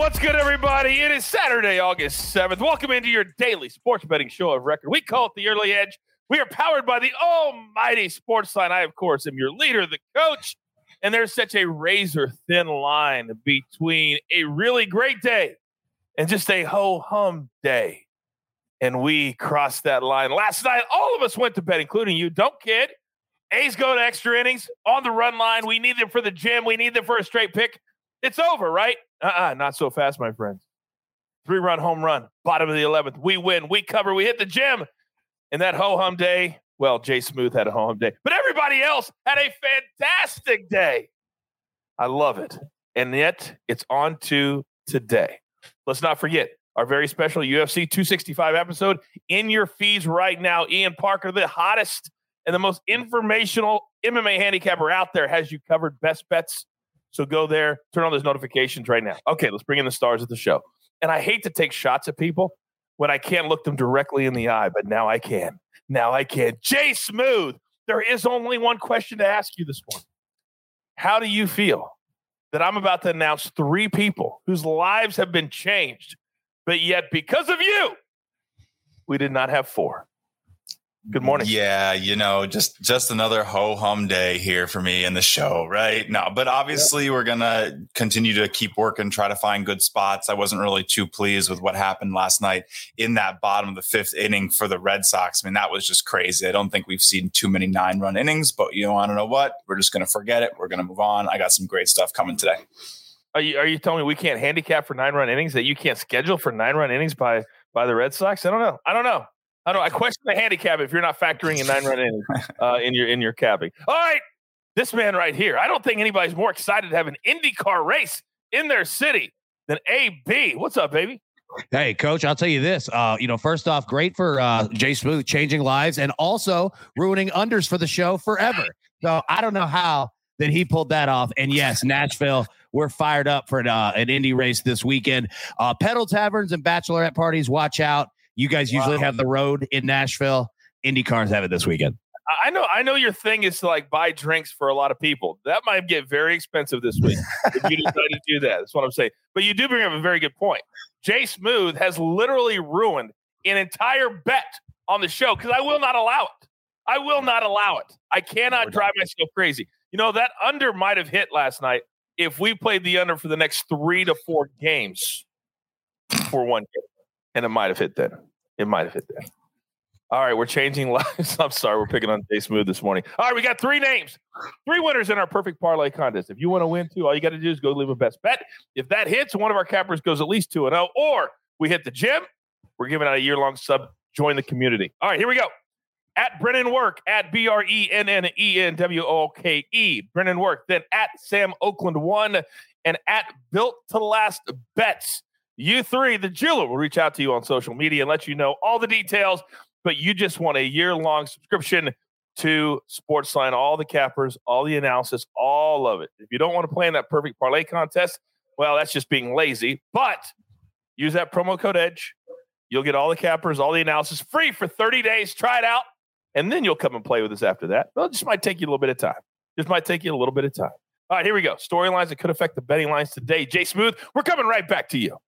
What's good, everybody? It is Saturday, August 7th. Welcome into your daily sports betting show of record. We call it the Early Edge. We are powered by the almighty Sportsline. I, of course, am your leader, the coach. And there's such a razor thin line between a really great day and just a ho hum day. And we crossed that line last night. All of us went to bed, including you. Don't kid. A's go to extra innings on the run line. We need them for the gym. We need them for a straight pick. It's over, right? Uh uh not so fast, my friends. Three run home run, bottom of the 11th. We win, we cover, we hit the gym. And that ho hum day, well, Jay Smooth had a ho hum day, but everybody else had a fantastic day. I love it. And yet it's on to today. Let's not forget our very special UFC 265 episode in your feeds right now. Ian Parker, the hottest and the most informational MMA handicapper out there, has you covered. Best bets. So go there, turn on those notifications right now. Okay, let's bring in the stars of the show. And I hate to take shots at people when I can't look them directly in the eye, but now I can. Now I can. Jay Smooth, there is only one question to ask you this morning. How do you feel that I'm about to announce three people whose lives have been changed, but yet because of you, we did not have four? Good morning. Yeah, you know, just just another ho hum day here for me in the show, right? No, but obviously we're gonna continue to keep working, try to find good spots. I wasn't really too pleased with what happened last night in that bottom of the fifth inning for the Red Sox. I mean, that was just crazy. I don't think we've seen too many nine run innings, but you want to know what? We're just gonna forget it. We're gonna move on. I got some great stuff coming today. Are you are you telling me we can't handicap for nine run innings that you can't schedule for nine run innings by by the Red Sox? I don't know. I don't know. I don't know. I question the handicap if you're not factoring in nine run uh, in your in your capping. All right, this man right here. I don't think anybody's more excited to have an IndyCar race in their city than AB. What's up, baby? Hey, coach, I'll tell you this. Uh, you know, first off, great for uh, Jay Smooth changing lives and also ruining unders for the show forever. So I don't know how that he pulled that off. And yes, Nashville, we're fired up for an, uh, an Indy race this weekend. Uh, pedal taverns and bachelorette parties, watch out. You guys usually wow. have the road in Nashville. Indy cars have it this weekend. I know, I know your thing is to like buy drinks for a lot of people. That might get very expensive this week if you decide to do that. That's what I'm saying. But you do bring up a very good point. Jay Smooth has literally ruined an entire bet on the show because I will not allow it. I will not allow it. I cannot drive myself crazy. You know, that under might have hit last night if we played the under for the next three to four games for one game. And it might have hit then. It might have hit there. All right, we're changing lives. I'm sorry, we're picking on Jay Smooth this morning. All right, we got three names, three winners in our perfect parlay contest. If you want to win too, all you got to do is go leave a best bet. If that hits, one of our cappers goes at least two and zero, oh, or we hit the gym. We're giving out a year long sub. Join the community. All right, here we go. At Brennan Work at B R E N N E N W O K E. Brennan Work. Then at Sam Oakland one and at Built to Last Bets. You three, the jeweler, will reach out to you on social media and let you know all the details. But you just want a year long subscription to Sportsline, all the cappers, all the analysis, all of it. If you don't want to play in that perfect parlay contest, well, that's just being lazy. But use that promo code EDGE. You'll get all the cappers, all the analysis free for 30 days. Try it out. And then you'll come and play with us after that. Well, it just might take you a little bit of time. Just might take you a little bit of time. All right, here we go. Storylines that could affect the betting lines today. Jay Smooth, we're coming right back to you.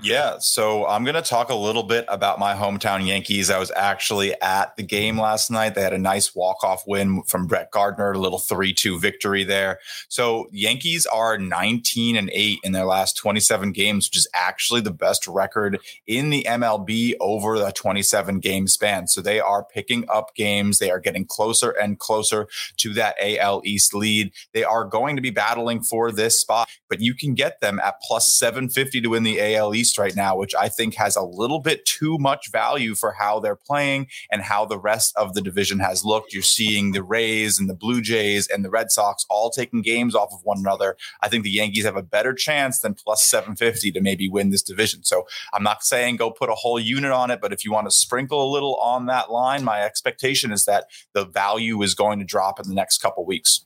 Yeah, so I'm going to talk a little bit about my hometown Yankees. I was actually at the game last night. They had a nice walk-off win from Brett Gardner, a little 3-2 victory there. So, Yankees are 19 and 8 in their last 27 games, which is actually the best record in the MLB over the 27 game span. So, they are picking up games. They are getting closer and closer to that AL East lead. They are going to be battling for this spot, but you can get them at plus 750 to win the AL East right now, which I think has a little bit too much value for how they're playing and how the rest of the division has looked. You're seeing the Rays and the Blue Jays and the Red Sox all taking games off of one another. I think the Yankees have a better chance than plus 750 to maybe win this division. So I'm not saying go put a whole unit on it, but if you want to sprinkle a little on that line, my expectation is that the value is going to drop in the next couple weeks.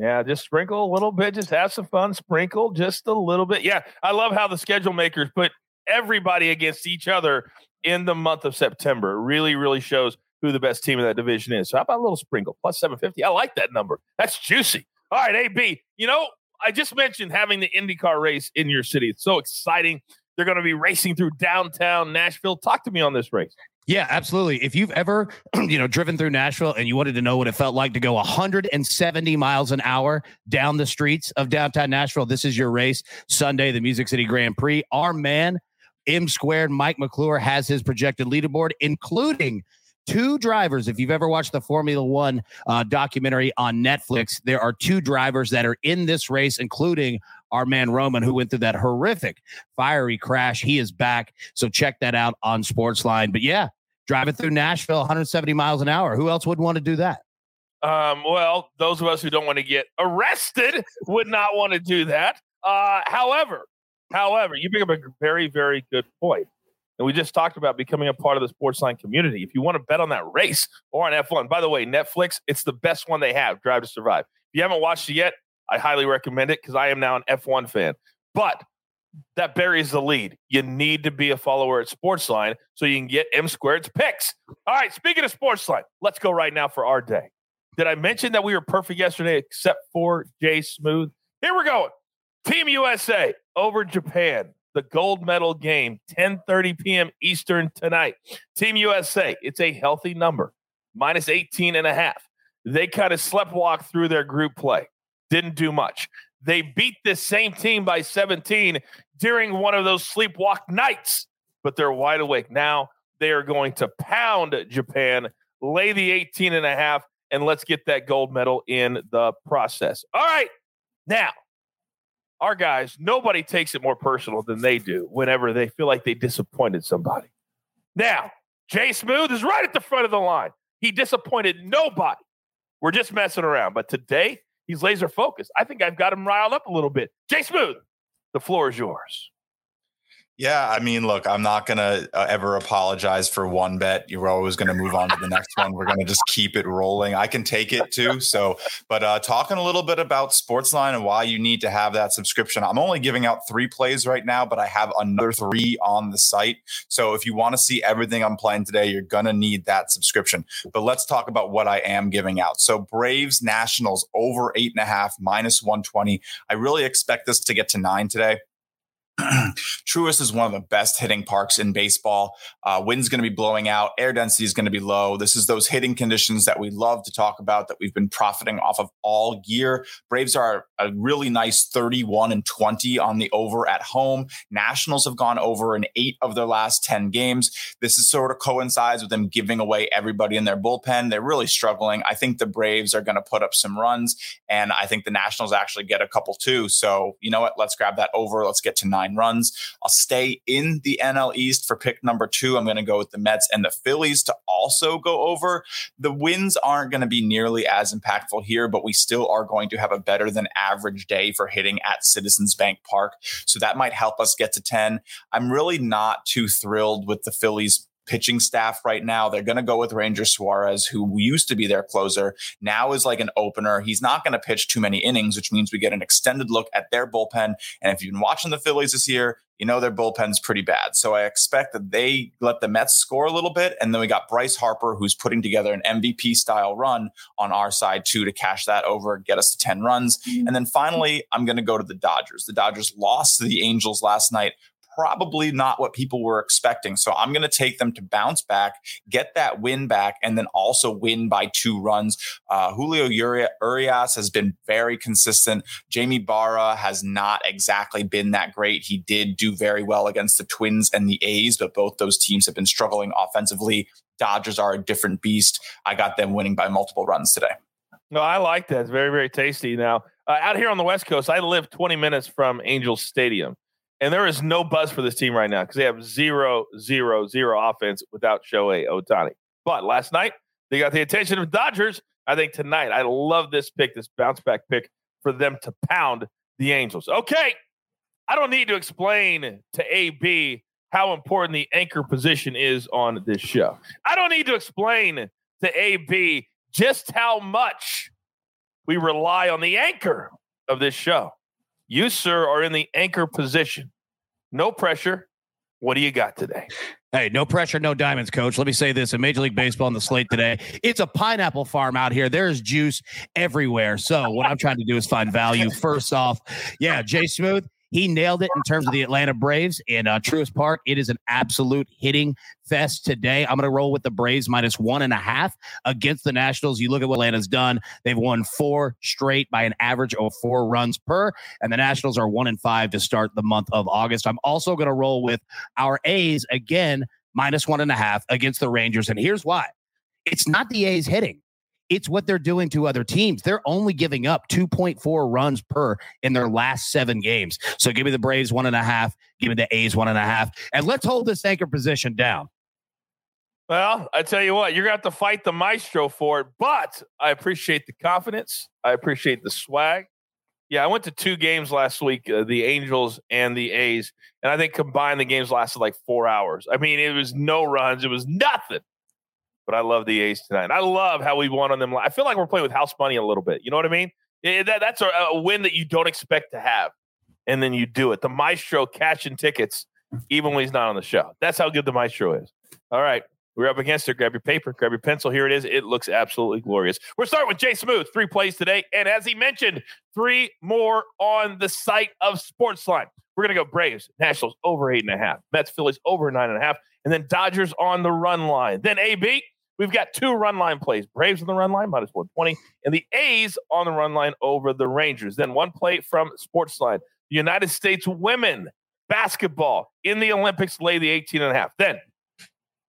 Yeah, just sprinkle a little bit. Just have some fun. Sprinkle just a little bit. Yeah, I love how the schedule makers put everybody against each other in the month of September. It really, really shows who the best team in that division is. So how about a little sprinkle plus 750? I like that number. That's juicy. All right, AB. You know, I just mentioned having the IndyCar race in your city. It's so exciting. They're going to be racing through downtown Nashville. Talk to me on this race. Yeah, absolutely. If you've ever, you know, driven through Nashville and you wanted to know what it felt like to go 170 miles an hour down the streets of downtown Nashville, this is your race. Sunday, the Music City Grand Prix. Our man, M squared, Mike McClure, has his projected leaderboard, including two drivers. If you've ever watched the Formula One uh, documentary on Netflix, there are two drivers that are in this race, including our man Romain, who went through that horrific fiery crash. He is back. So check that out on Sportsline. But yeah, driving through Nashville 170 miles an hour. Who else would want to do that? Um, well, those of us who don't want to get arrested would not want to do that. Uh, however, however, you bring up a very, very good point. And we just talked about becoming a part of the Sportsline community. If you want to bet on that race or on F1, by the way, Netflix, it's the best one they have, Drive to Survive. If you haven't watched it yet, I highly recommend it because I am now an F1 fan. But that buries the lead. You need to be a follower at Sportsline so you can get M squared's picks. All right, speaking of Sportsline, let's go right now for our day. Did I mention that we were perfect yesterday except for Jay Smooth? Here we're going. Team USA over Japan. The gold medal game, 10:30 p.m. Eastern tonight. Team USA, it's a healthy number, minus 18 and a half. They kind of sleptwalk through their group play. Didn't do much. They beat this same team by 17 during one of those sleepwalk nights, but they're wide awake now. They are going to pound Japan, lay the 18 and a half, and let's get that gold medal in the process. All right. Now, our guys, nobody takes it more personal than they do whenever they feel like they disappointed somebody. Now, Jay Smooth is right at the front of the line. He disappointed nobody. We're just messing around. But today, He's laser focused. I think I've got him riled up a little bit. Jay Smooth, the floor is yours. Yeah, I mean, look, I'm not to uh, ever apologize for one bet. You're always to move on to the next one. We're to just keep it rolling. I can take it too. So, but uh, talking a little bit about Sportsline and why you need to have that subscription. I'm only giving out three plays right now, but I have another three on the site. So, if you want to see everything I'm playing today, you're to need that subscription. But let's talk about what I am giving out. So, Braves Nationals over eight and a half, minus 120. I really expect this to get to nine today. Truist is one of the best hitting parks in baseball. Uh, wind's going to be blowing out. Air density is going to be low. This is those hitting conditions that we love to talk about that we've been profiting off of all year. Braves are a really nice 31 and 20 on the over at home. Nationals have gone over in eight of their last 10 games. This is sort of coincides with them giving away everybody in their bullpen. They're really struggling. I think the Braves are going to put up some runs, and I think the Nationals actually get a couple too. So, you know what? Let's grab that over. Let's get to nine runs. I'll stay in the NL East for pick number two. I'm going to go with the Mets and the Phillies to also go over. The wins aren't going to be nearly as impactful here, but we still are going to have a better than average day for hitting at Citizens Bank Park. So that might help us get to 10. I'm really not too thrilled with the Phillies pitching staff right now. They're going to go with Ranger Suarez, who used to be their closer, now is like an opener. He's not going to pitch too many innings, which means we get an extended look at their bullpen. And if you've been watching the Phillies this year, you know their bullpen's pretty bad. So I expect that they let the Mets score a little bit. And then we got Bryce Harper, who's putting together an MVP style run on our side too to cash that over, and get us to 10 runs. Mm-hmm. And then finally, I'm going to go to the Dodgers. The Dodgers lost to the Angels last night probably not what people were expecting. So I'm going to take them to bounce back, get that win back, and then also win by two runs. Uh, Julio Urias has been very consistent. Jaime Barria has not exactly been that great. He did do very well against the Twins and the A's, but both those teams have been struggling offensively. Dodgers are a different beast. I got them winning by multiple runs today. No, I like that. It's very, very tasty. Now, uh, out here on the West Coast, I live 20 minutes from Angels Stadium. And there is no buzz for this team right now because they have zero, zero, zero offense without Shohei Ohtani. But last night, they got the attention of Dodgers. I think tonight, I love this pick, this bounce back pick for them to pound the Angels. Okay. I don't need to explain to AB how important the anchor position is on this show. I don't need to explain to AB just how much we rely on the anchor of this show. You, sir, are in the anchor position. No pressure. What do you got today? Hey, no pressure, no diamonds, coach. Let me say this in Major League Baseball on the slate today. It's a pineapple farm out here. There's juice everywhere. So, what I'm trying to do is find value. First off, yeah, Jay Smooth, he nailed it in terms of the Atlanta Braves in uh, Truist Park. It is an absolute hitting fest today. I'm going to roll with the Braves minus one and a half against the Nationals. You look at what Atlanta's done; they've won four straight by an average of four runs per, and the Nationals are one and five to start the month of August. I'm also going to roll with our A's again minus one and a half against the Rangers, and here's why: it's not the A's hitting. It's what they're doing to other teams. They're only giving up 2.4 runs per in their last seven games. So give me the Braves one and a half. Give me the A's one and a half. And let's hold this anchor position down. Well, I tell you what, you're going to have to fight the maestro for it, but I appreciate the confidence. I appreciate the swag. Yeah, I went to two games last week, uh, the Angels and the A's, and I think combined the games lasted like four hours. I mean, it was no runs, it was nothing but I love the A's tonight. I love how we won on them. I feel like we're playing with house money a little bit. You know what I mean? It, that, that's a, a, win that you don't expect to have, and then you do it. The Maestro catching tickets even when he's not on the show. That's how good the Maestro is. All right. We're up against it. Grab your paper, grab your pencil. Here it is. It looks absolutely glorious. We're starting with Jay Smooth, three plays today. And as he mentioned, three more on the site of Sportsline. We're going to go Braves, Nationals over eight and a half, Mets, Phillies over nine and a half, and then Dodgers on the run line. Then AB, We've got two run line plays Braves on the run line, minus 120, and the A's on the run line over the Rangers. Then one play from Sportsline. The United States women basketball in the Olympics lay the 18 and a half. Then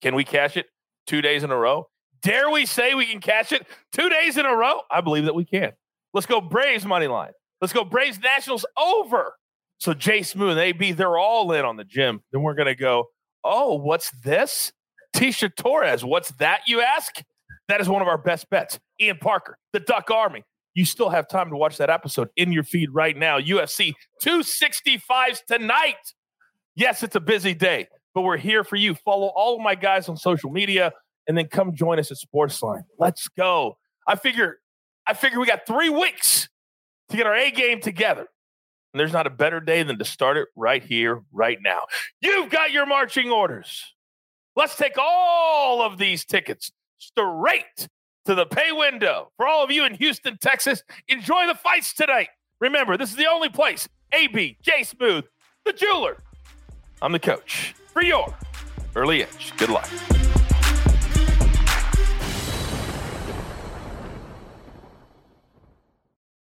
can we cash it two days in a row? Dare we say we can cash it two days in a row? I believe that we can. Let's go Braves money line. Let's go Braves Nationals over. So Jay Smooth, AB, they're all in on the gym. Then we're going to go, oh, what's this? Tecia Torres. What's that, you ask? That is one of our best bets. Ian Parker, the Duck Army. You still have time to watch that episode in your feed right now. UFC 265s tonight. Yes, it's a busy day, but we're here for you. Follow all of my guys on social media and then come join us at Sportsline. Let's go. I figure I figure we got 3 weeks to get our A game together. And there's not a better day than to start it right here, right now. You've got your marching orders. Let's take all of these tickets straight to the pay window. For all of you in Houston, Texas, enjoy the fights tonight. Remember, this is the only place. AB, J Smooth, the jeweler. I'm the coach for your early edge. Good luck.